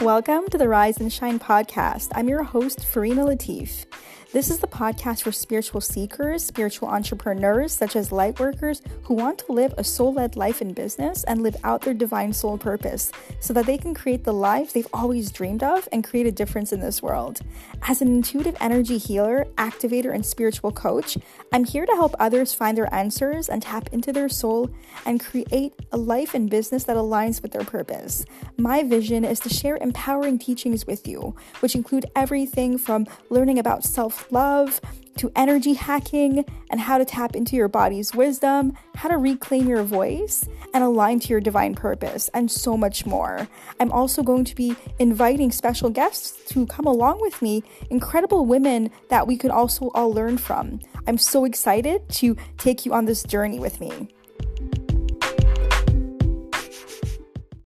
Welcome to the Rise and Shine podcast. I'm your host, Farina Latif. This is the podcast for spiritual seekers, spiritual entrepreneurs, such as light workers who want to live a soul led life in business and live out their divine soul purpose so that they can create the life they've always dreamed of and create a difference in this world. As an intuitive energy healer, activator, and spiritual coach, I'm here to help others find their answers and tap into their soul and create a life and business that aligns with their purpose. My vision is to share empowering teachings with you, which include everything from learning about love to energy hacking and how to tap into your body's wisdom, how to reclaim your voice and align to your divine purpose, and so much more. I'm also going to be inviting special guests to come along with me, incredible women that we could also all learn from. I'm so excited to take you on this journey with me.